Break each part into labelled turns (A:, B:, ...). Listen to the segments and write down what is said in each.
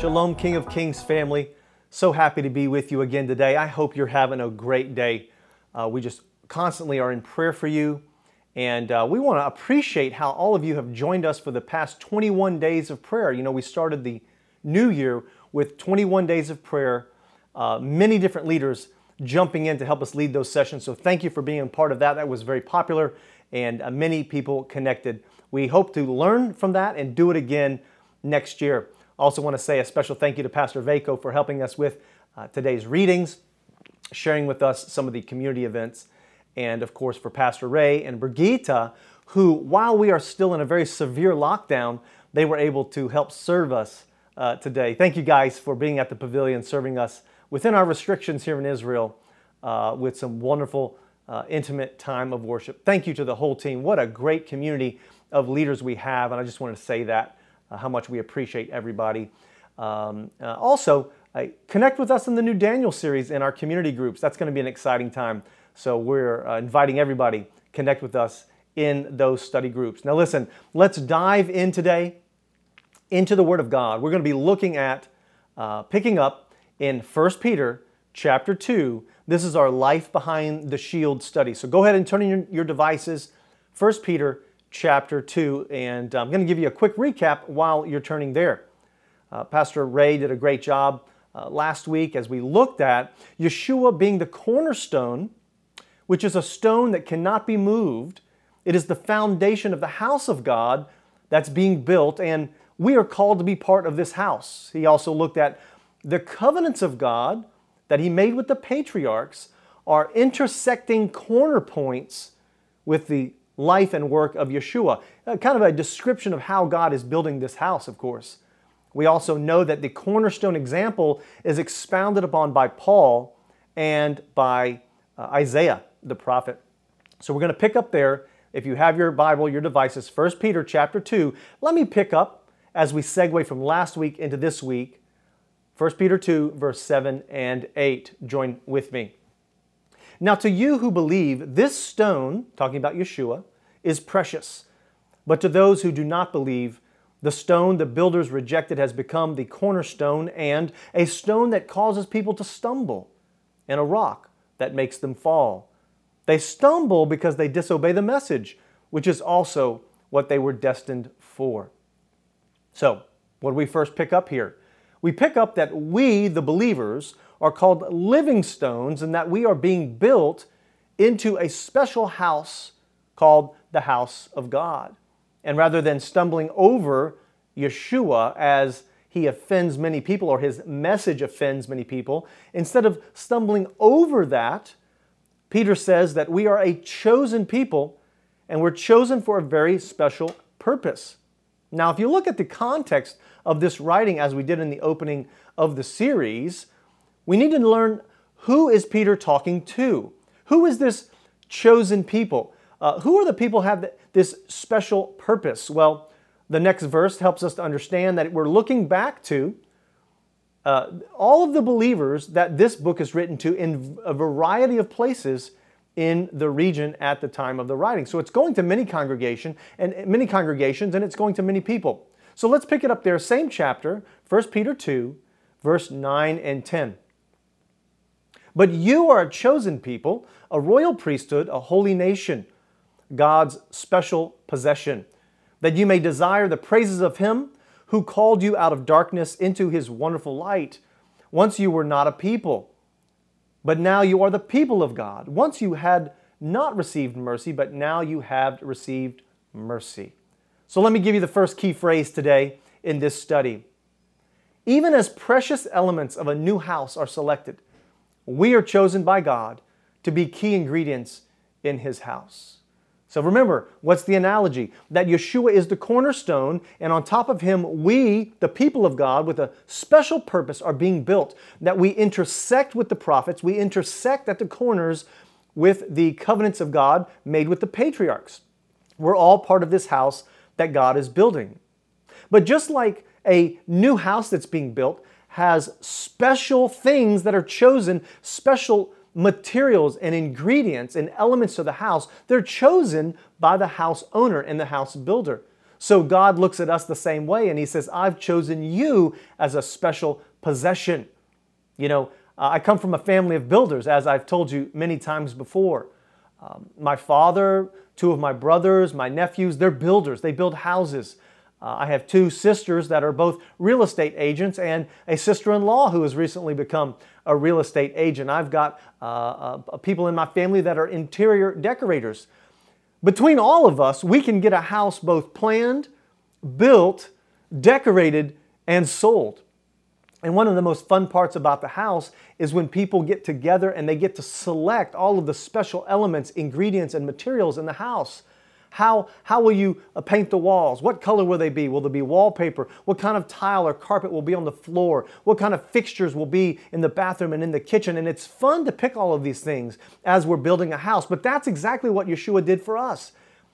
A: Shalom, King of Kings family. So happy to be with you again today. I hope you're having a great day. Uh, we just constantly are in prayer for you, and uh, we want to appreciate how all of you have joined us for the past 21 days of prayer. You know, we started the new year with 21 days of prayer, uh, many different leaders jumping in to help us lead those sessions. So thank you for being a part of that. That was very popular, and uh, many people connected. We hope to learn from that and do it again next year. Also, want to say a special thank you to Pastor Vaco for helping us with uh, today's readings, sharing with us some of the community events, and of course for Pastor Ray and Brigitte, who, while we are still in a very severe lockdown, they were able to help serve us uh, today. Thank you guys for being at the pavilion, serving us within our restrictions here in Israel uh, with some wonderful, uh, intimate time of worship. Thank you to the whole team. What a great community of leaders we have, and I just wanted to say that how much we appreciate everybody. Um, uh, also, uh, connect with us in the new Daniel series in our community groups. That's going to be an exciting time. So we're uh, inviting everybody connect with us in those study groups. Now, listen, let's dive in today into the Word of God. We're going to be looking at uh, picking up in 1 Peter chapter 2. This is our life behind the shield study. So go ahead and turn in your, your devices. 1 Peter chapter 2, and I'm going to give you a quick recap while you're turning there. Uh, Pastor Ray did a great job uh, last week as we looked at Yeshua being the cornerstone, which is a stone that cannot be moved. It is the foundation of the house of God that's being built, and we are called to be part of this house. He also looked at the covenants of God that he made with the patriarchs are intersecting corner points with the life and work of Yeshua. Uh, kind of a description of how God is building this house, of course. We also know that the cornerstone example is expounded upon by Paul and by uh, Isaiah, the prophet. So we're going to pick up there. If you have your Bible, your devices, 1 Peter chapter 2. Let me pick up as we segue from last week into this week. 1 Peter 2, verse 7 and 8. Join with me. Now, to you who believe, this stone, talking about Yeshua, is precious. But to those who do not believe, the stone the builders rejected has become the cornerstone and a stone that causes people to stumble, and a rock that makes them fall. They stumble because they disobey the message, which is also what they were destined for. So, what do we first pick up here? We pick up that we, the believers, are called living stones and that we are being built into a special house called the house of God. And rather than stumbling over Yeshua as he offends many people or his message offends many people, instead of stumbling over that, Peter says that we are a chosen people and we're chosen for a very special purpose. Now, if you look at the context of this writing as we did in the opening of the series, we need to learn who is Peter talking to? Who is this chosen people? Uh, who are the people have this special purpose? Well, the next verse helps us to understand that we're looking back to uh, all of the believers that this book is written to in a variety of places in the region at the time of the writing. So it's going to many congregation and many congregations, and it's going to many people. So let's pick it up there, same chapter, 1 Peter 2, verse 9 and 10. But you are a chosen people, a royal priesthood, a holy nation, God's special possession, that you may desire the praises of Him who called you out of darkness into His wonderful light. Once you were not a people, but now you are the people of God. Once you had not received mercy, but now you have received mercy. So let me give you the first key phrase today in this study. Even as precious elements of a new house are selected, we are chosen by God to be key ingredients in His house. So remember, what's the analogy? That Yeshua is the cornerstone, and on top of him, we, the people of God, with a special purpose, are being built. That we intersect with the prophets, we intersect at the corners with the covenants of God made with the patriarchs. We're all part of this house that God is building. But just like a new house that's being built, has special things that are chosen, special materials and ingredients and elements to the house. They're chosen by the house owner and the house builder. So God looks at us the same way and He says, I've chosen you as a special possession. You know, uh, I come from a family of builders, as I've told you many times before. Um, my father, two of my brothers, my nephews, they're builders. They build houses. Uh, I have two sisters that are both real estate agents and a sister in law who has recently become a real estate agent. I've got uh, uh, people in my family that are interior decorators. Between all of us, we can get a house both planned, built, decorated, and sold. And one of the most fun parts about the house is when people get together and they get to select all of the special elements, ingredients, and materials in the house. How, how will you uh, paint the walls? What color will they be? Will there be wallpaper? What kind of tile or carpet will be on the floor? What kind of fixtures will be in the bathroom and in the kitchen? And it's fun to pick all of these things as we're building a house. But that's exactly what Yeshua did for us.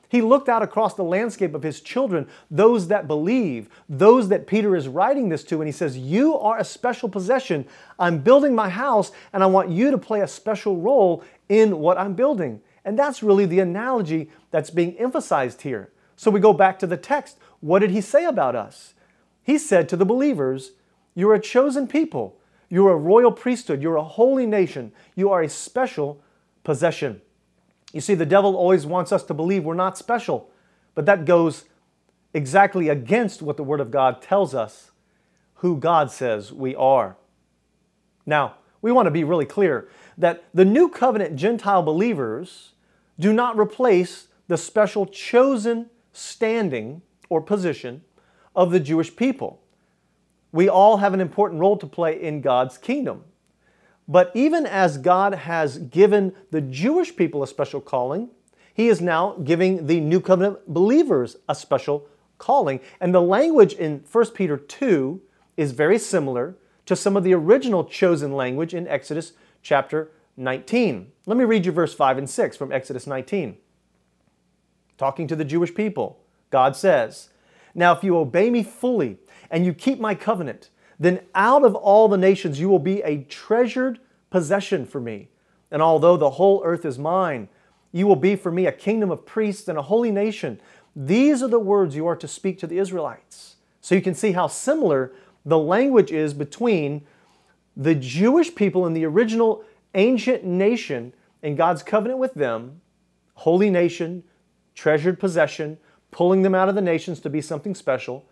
A: He looked out across the landscape of his children, those that believe, those that Peter is writing this to, and he says, You are a special possession. I'm building my house, and I want you to play a special role in what I'm building. And that's really the analogy that's being emphasized here. So we go back to the text. What did he say about us? He said to the believers, You're a chosen people, you're a royal priesthood, you're a holy nation, you are a special possession. You see, the devil always wants us to believe we're not special, but that goes exactly against what the Word of God tells us who God says we are. Now, we want to be really clear that the new covenant Gentile believers do not replace the special chosen standing or position of the Jewish people. We all have an important role to play in God's kingdom. But even as God has given the Jewish people a special calling, He is now giving the New Covenant believers a special calling. And the language in 1 Peter 2 is very similar to some of the original chosen language in Exodus chapter 19. Let me read you verse 5 and 6 from Exodus 19. Talking to the Jewish people, God says, Now if you obey me fully and you keep my covenant, then out of all the nations you will be a treasured possession for me. And although the whole earth is mine, you will be for me a kingdom of priests and a holy nation. These are the words you are to speak to the Israelites. So you can see how similar the language is between the Jewish people in the original ancient nation and God's covenant with them, holy nation, treasured possession, pulling them out of the nations to be something special,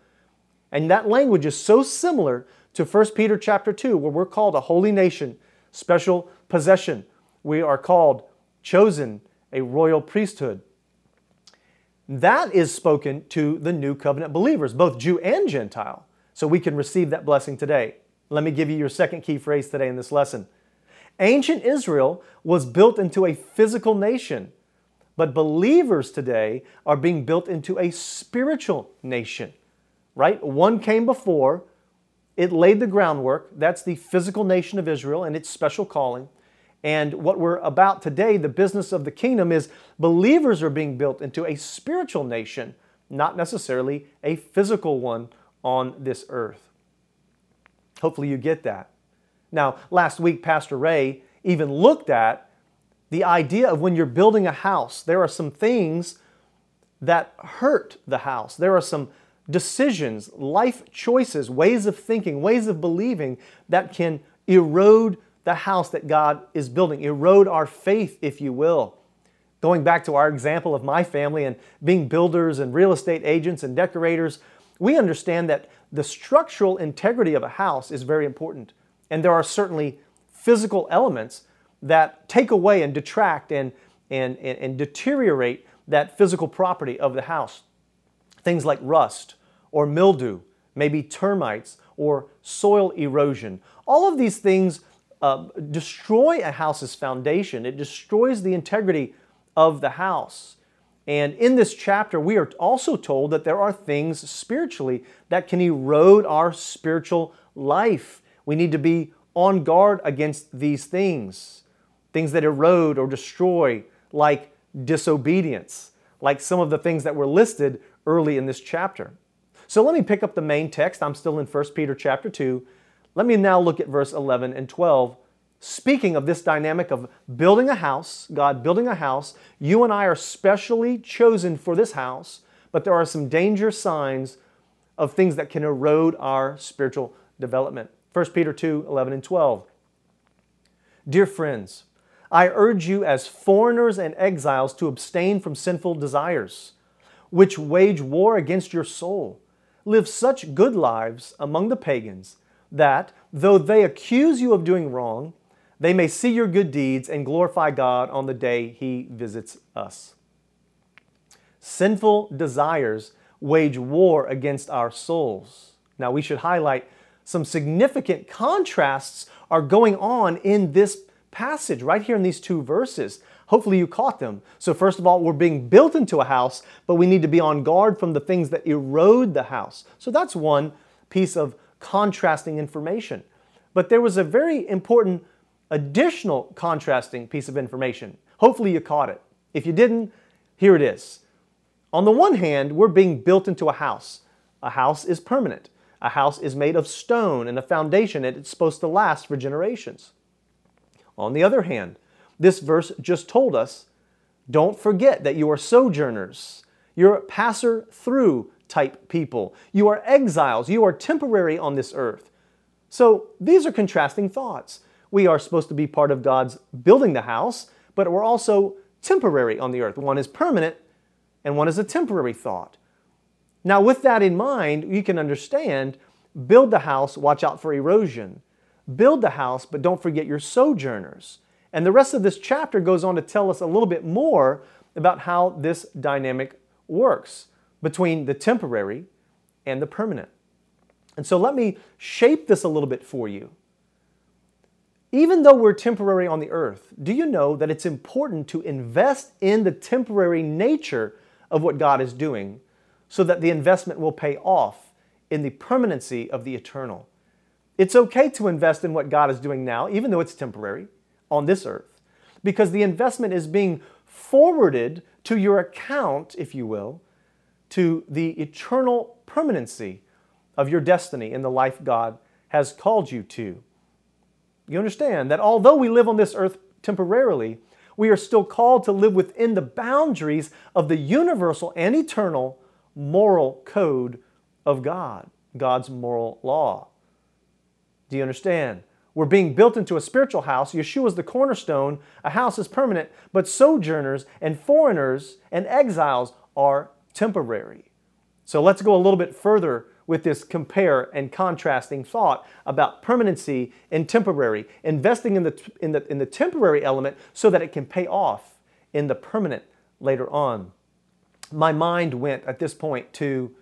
A: and that language is so similar to 1 Peter chapter 2, where we're called a holy nation, special possession. We are called chosen, a royal priesthood. That is spoken to the new covenant believers, both Jew and Gentile. So we can receive that blessing today. Let me give you your second key phrase today in this lesson. Ancient Israel was built into a physical nation, but believers today are being built into a spiritual nation right? One came before, it laid the groundwork. That's the physical nation of Israel and its special calling. And what we're about today, the business of the kingdom, is believers are being built into a spiritual nation, not necessarily a physical one on this earth. Hopefully, you get that. Now, last week, Pastor Ray even looked at the idea of when you're building a house, there are some things that hurt the house. There are some decisions, life choices, ways of thinking, ways of believing that can erode the house that God is building, erode our faith, if you will. Going back to our example of my family and being builders and real estate agents and decorators, we understand that the structural integrity of a house is very important. And there are certainly physical elements that take away and detract and, and, and, and deteriorate that physical property of the house. Things like rust or mildew, maybe termites or soil erosion. All of these things uh, destroy a house's foundation. It destroys the integrity of the house. And in this chapter, we are also told that there are things spiritually that can erode our spiritual life. We need to be on guard against these things. Things that erode or destroy, like disobedience, like some of the things that were listed early in this chapter. So let me pick up the main text. I'm still in 1 Peter chapter 2. Let me now look at verse 11 and 12. Speaking of this dynamic of building a house, God building a house, you and I are specially chosen for this house, but there are some danger signs of things that can erode our spiritual development. 1 Peter 2 11 and 12. Dear friends, I urge you as foreigners and exiles to abstain from sinful desires, which wage war against your soul. Live such good lives among the pagans that, though they accuse you of doing wrong, they may see your good deeds and glorify God on the day He visits us. Sinful desires wage war against our souls. Now, we should highlight some significant contrasts are going on in this passage right here in these two verses. Hopefully, you caught them. So, first of all, we're being built into a house, but we need to be on guard from the things that erode the house. So, that's one piece of contrasting information. But there was a very important additional contrasting piece of information. Hopefully, you caught it. If you didn't, here it is. On the one hand, we're being built into a house. A house is permanent. A house is made of stone and a foundation, and it's supposed to last for generations. On the other hand, this verse just told us don't forget that you are sojourners. You're passer through type people. You are exiles. You are temporary on this earth. So these are contrasting thoughts. We are supposed to be part of God's building the house, but we're also temporary on the earth. One is permanent and one is a temporary thought. Now, with that in mind, you can understand build the house, watch out for erosion. Build the house, but don't forget your sojourners. And the rest of this chapter goes on to tell us a little bit more about how this dynamic works between the temporary and the permanent. And so let me shape this a little bit for you. Even though we're temporary on the earth, do you know that it's important to invest in the temporary nature of what God is doing so that the investment will pay off in the permanency of the eternal. It's okay to invest in what God is doing now, even though it's temporary on this earth, because the investment is being forwarded to your account, if you will, to the eternal permanency of your destiny in the life God has called you to. You understand that although we live on this earth temporarily, we are still called to live within the boundaries of the universal and eternal moral code of God, God's moral law. Do you understand? We're being built into a spiritual house. Yeshua is the cornerstone. A house is permanent, but sojourners and foreigners and exiles are temporary. So let's go a little bit further with this compare and contrasting thought about permanency and temporary, investing in the, in the, in the temporary element so that it can pay off in the permanent later on my mind went at this point to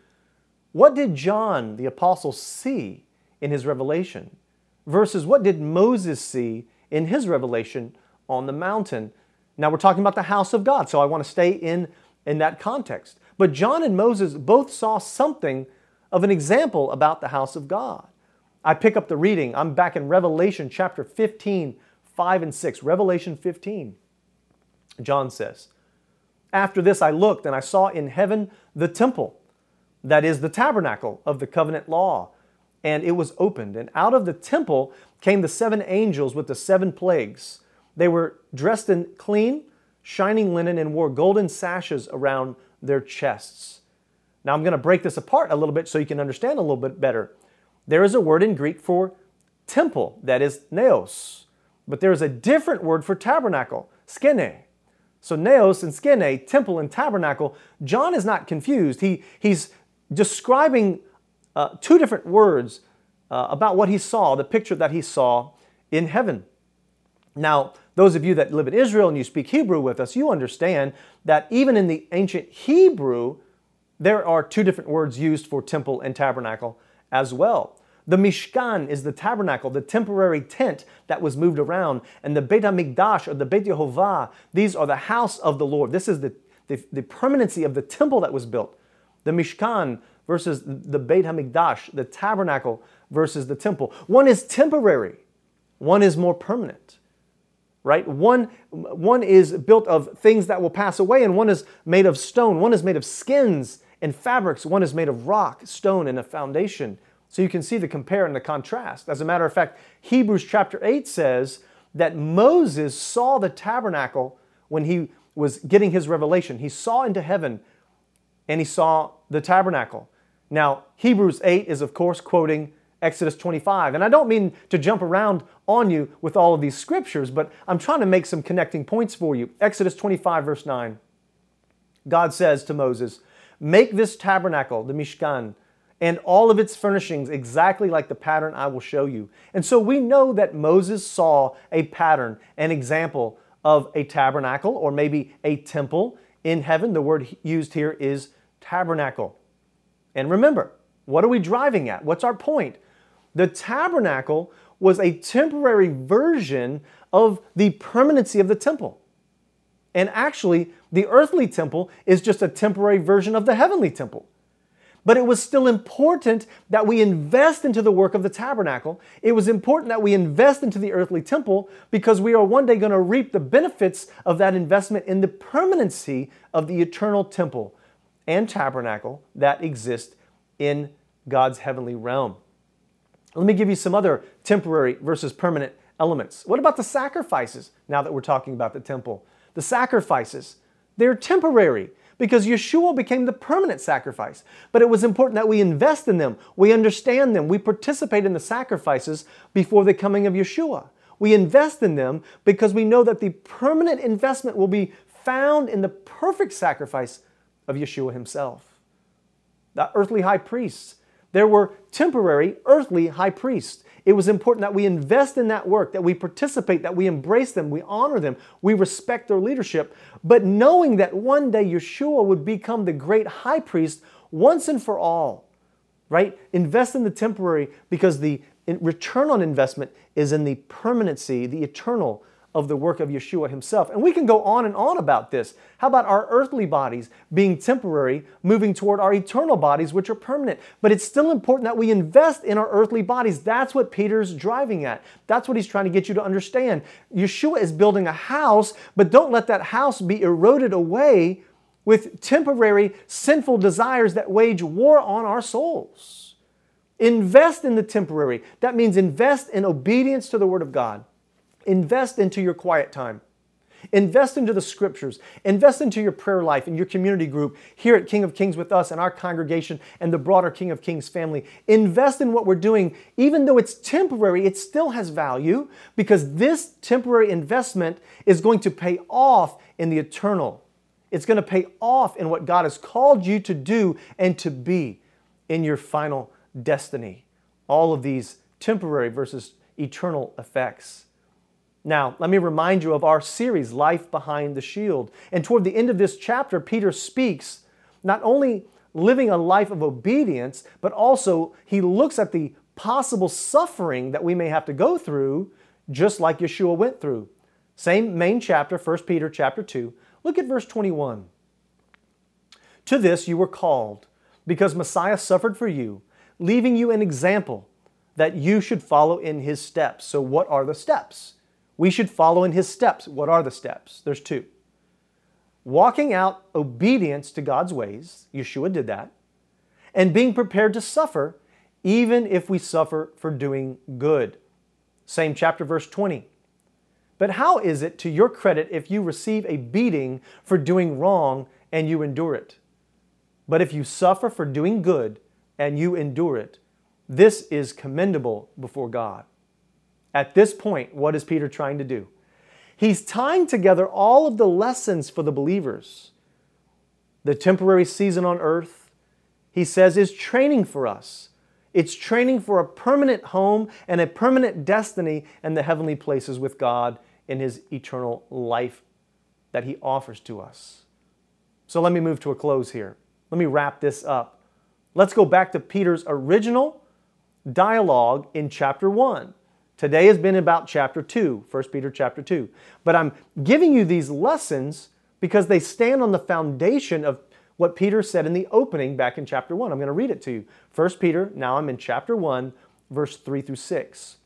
A: what did John the Apostle see in his revelation versus what did Moses see in his revelation on the mountain? Now we're talking about the house of God, so I want to stay in, in that context. But John and Moses both saw something of an example about the house of God. I pick up the reading. I'm back in Revelation chapter 15, 5 and 6. Revelation 15. John says, after this, I looked and I saw in heaven the temple, that is the tabernacle of the covenant law. And it was opened. And out of the temple came the seven angels with the seven plagues. They were dressed in clean, shining linen and wore golden sashes around their chests. Now I'm going to break this apart a little bit so you can understand a little bit better. There is a word in Greek for temple, that is naos. But there is a different word for tabernacle, skene. So naos and skene, temple and tabernacle, John is not confused. He, he's describing uh, two different words uh, about what he saw, the picture that he saw in heaven. Now, those of you that live in Israel and you speak Hebrew with us, you understand that even in the ancient Hebrew, there are two different words used for temple and tabernacle as well. The Mishkan is the tabernacle, the temporary tent that was moved around. And the Beit HaMikdash or the Beit Yehovah, these are the house of the Lord. This is the, the, the permanency of the temple that was built. The Mishkan versus the Beit HaMikdash, the tabernacle versus the temple. One is temporary, one is more permanent. Right? One, one is built of things that will pass away, and one is made of stone. One is made of skins and fabrics. One is made of rock, stone, and a foundation. So you can see the compare and the contrast. As a matter of fact, Hebrews chapter 8 says that Moses saw the tabernacle when he was getting his revelation. He saw into heaven and he saw the tabernacle. Now, Hebrews 8 is, of course, quoting Exodus 25. And I don't mean to jump around on you with all of these scriptures, but I'm trying to make some connecting points for you. Exodus 25, verse 9. God says to Moses, Make this tabernacle, the Mishkan, and all of its furnishings exactly like the pattern I will show you. And so we know that Moses saw a pattern, an example of a tabernacle or maybe a temple in heaven. The word used here is tabernacle. And remember, what are we driving at? What's our point? The tabernacle was a temporary version of the permanency of the temple. And actually, the earthly temple is just a temporary version of the heavenly temple. But it was still important that we invest into the work of the tabernacle. It was important that we invest into the earthly temple because we are one day going to reap the benefits of that investment in the permanency of the eternal temple and tabernacle that exist in God's heavenly realm. Let me give you some other temporary versus permanent elements. What about the sacrifices now that we're talking about the temple? The sacrifices, they're temporary because Yeshua became the permanent sacrifice. But it was important that we invest in them, we understand them, we participate in the sacrifices before the coming of Yeshua. We invest in them because we know that the permanent investment will be found in the perfect sacrifice of Yeshua himself. The earthly high priests, there were temporary earthly high priests. It was important that we invest in that work, that we participate, that we embrace them, we honor them, we respect their leadership, but knowing that one day Yeshua would become the great high priest once and for all, right? Invest in the temporary because the return on investment is in the permanency, the eternal of the work of Yeshua himself. And we can go on and on about this. How about our earthly bodies being temporary, moving toward our eternal bodies, which are permanent? But it's still important that we invest in our earthly bodies. That's what Peter's driving at. That's what he's trying to get you to understand. Yeshua is building a house, but don't let that house be eroded away with temporary sinful desires that wage war on our souls. Invest in the temporary. That means invest in obedience to the Word of God. Invest into your quiet time. Invest into the scriptures. Invest into your prayer life and your community group here at King of Kings with us and our congregation and the broader King of Kings family. Invest in what we're doing. Even though it's temporary, it still has value because this temporary investment is going to pay off in the eternal. It's going to pay off in what God has called you to do and to be in your final destiny. All of these temporary versus eternal effects. Now, let me remind you of our series, Life Behind the Shield. And toward the end of this chapter, Peter speaks not only living a life of obedience, but also he looks at the possible suffering that we may have to go through, just like Yeshua went through. Same main chapter, 1 Peter chapter 2. Look at verse 21. To this you were called, because Messiah suffered for you, leaving you an example that you should follow in his steps. So, what are the steps? We should follow in his steps. What are the steps? There's two. Walking out obedience to God's ways, Yeshua did that, and being prepared to suffer, even if we suffer for doing good. Same chapter, verse 20. But how is it to your credit if you receive a beating for doing wrong and you endure it? But if you suffer for doing good and you endure it, this is commendable before God. At this point, what is Peter trying to do? He's tying together all of the lessons for the believers. The temporary season on earth, he says, is training for us. It's training for a permanent home and a permanent destiny in the heavenly places with God in his eternal life that he offers to us. So let me move to a close here. Let me wrap this up. Let's go back to Peter's original dialogue in chapter 1. Today has been about chapter 2, 1 Peter chapter 2. But I'm giving you these lessons because they stand on the foundation of what Peter said in the opening back in chapter 1. I'm going to read it to you. 1 Peter, now I'm in chapter 1, verse 3 through 6.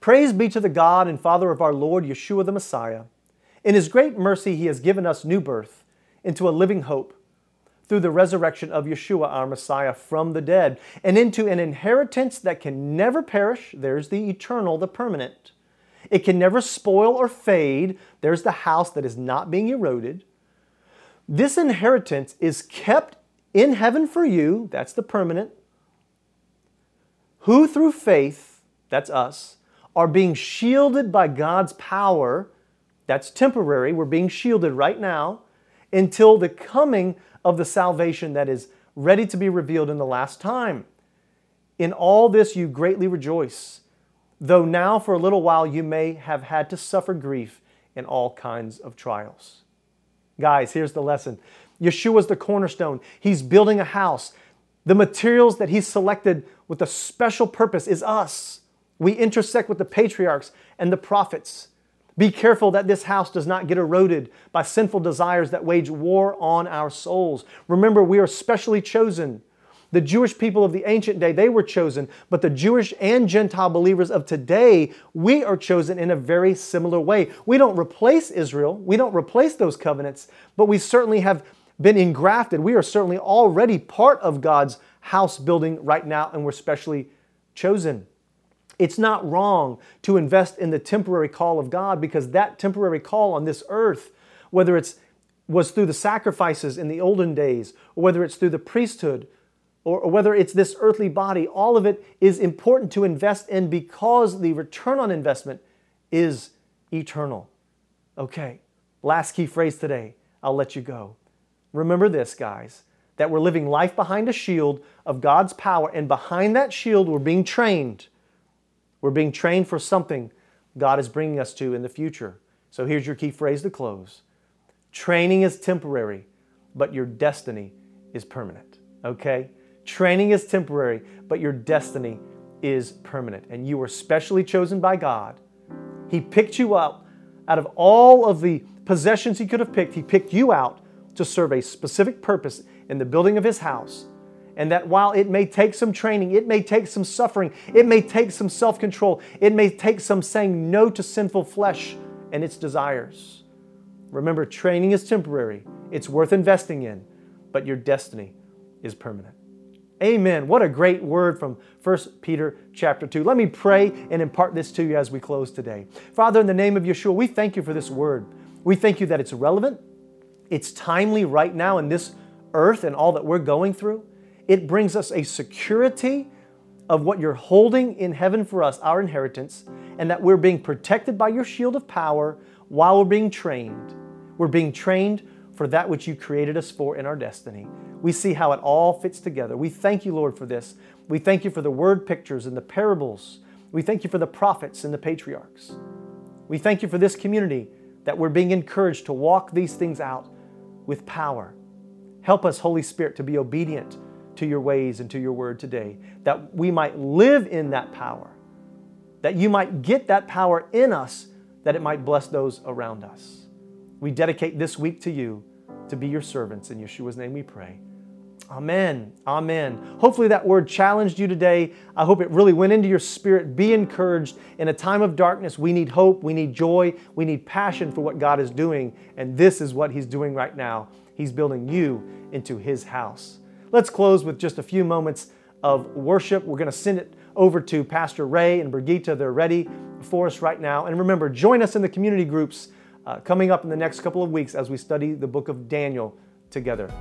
A: Praise be to the God and Father of our Lord Yeshua the Messiah. In his great mercy, he has given us new birth into a living hope through the resurrection of Yeshua, our Messiah, from the dead, and into an inheritance that can never perish. There's the eternal, the permanent. It can never spoil or fade. There's the house that is not being eroded. This inheritance is kept in heaven for you, that's the permanent, who through faith, that's us, are being shielded by God's power, that's temporary, we're being shielded right now, until the coming of the salvation that is ready to be revealed in the last time. In all this you greatly rejoice, though now for a little while you may have had to suffer grief in all kinds of trials. Guys, here's the lesson Yeshua is the cornerstone. He's building a house. The materials that he selected with a special purpose is us. We intersect with the patriarchs and the prophets. Be careful that this house does not get eroded by sinful desires that wage war on our souls. Remember, we are specially chosen. The Jewish people of the ancient day, they were chosen, but the Jewish and Gentile believers of today, we are chosen in a very similar way. We don't replace Israel, we don't replace those covenants, but we certainly have been engrafted. We are certainly already part of God's house building right now, and we're specially chosen. It's not wrong to invest in the temporary call of God because that temporary call on this earth, whether it's was through the sacrifices in the olden days, or whether it's through the priesthood, or, or whether it's this earthly body, all of it is important to invest in because the return on investment is eternal. Okay, last key phrase today. I'll let you go. Remember this, guys, that we're living life behind a shield of God's power, and behind that shield, we're being trained. We're being trained for something God is bringing us to in the future. So here's your key phrase to close Training is temporary, but your destiny is permanent. Okay? Training is temporary, but your destiny is permanent. And you were specially chosen by God. He picked you up out of all of the possessions He could have picked, He picked you out to serve a specific purpose in the building of His house. And that while it may take some training, it may take some suffering, it may take some self control, it may take some saying no to sinful flesh and its desires. Remember, training is temporary, it's worth investing in, but your destiny is permanent. Amen. What a great word from 1 Peter chapter 2. Let me pray and impart this to you as we close today. Father, in the name of Yeshua, we thank you for this word. We thank you that it's relevant, it's timely right now in this earth and all that we're going through. It brings us a security of what you're holding in heaven for us, our inheritance, and that we're being protected by your shield of power while we're being trained. We're being trained for that which you created us for in our destiny. We see how it all fits together. We thank you, Lord, for this. We thank you for the word pictures and the parables. We thank you for the prophets and the patriarchs. We thank you for this community that we're being encouraged to walk these things out with power. Help us, Holy Spirit, to be obedient to your ways and to your word today, that we might live in that power, that you might get that power in us, that it might bless those around us. We dedicate this week to you to be your servants. In Yeshua's name we pray. Amen. Amen. Hopefully that word challenged you today. I hope it really went into your spirit. Be encouraged. In a time of darkness, we need hope, we need joy, we need passion for what God is doing. And this is what He's doing right now. He's building you into His house. Let's close with just a few moments of worship. We're going to send it over to Pastor Ray and Brigitte. They're ready for us right now. And remember, join us in the community groups uh, coming up in the next couple of weeks as we study the book of Daniel together.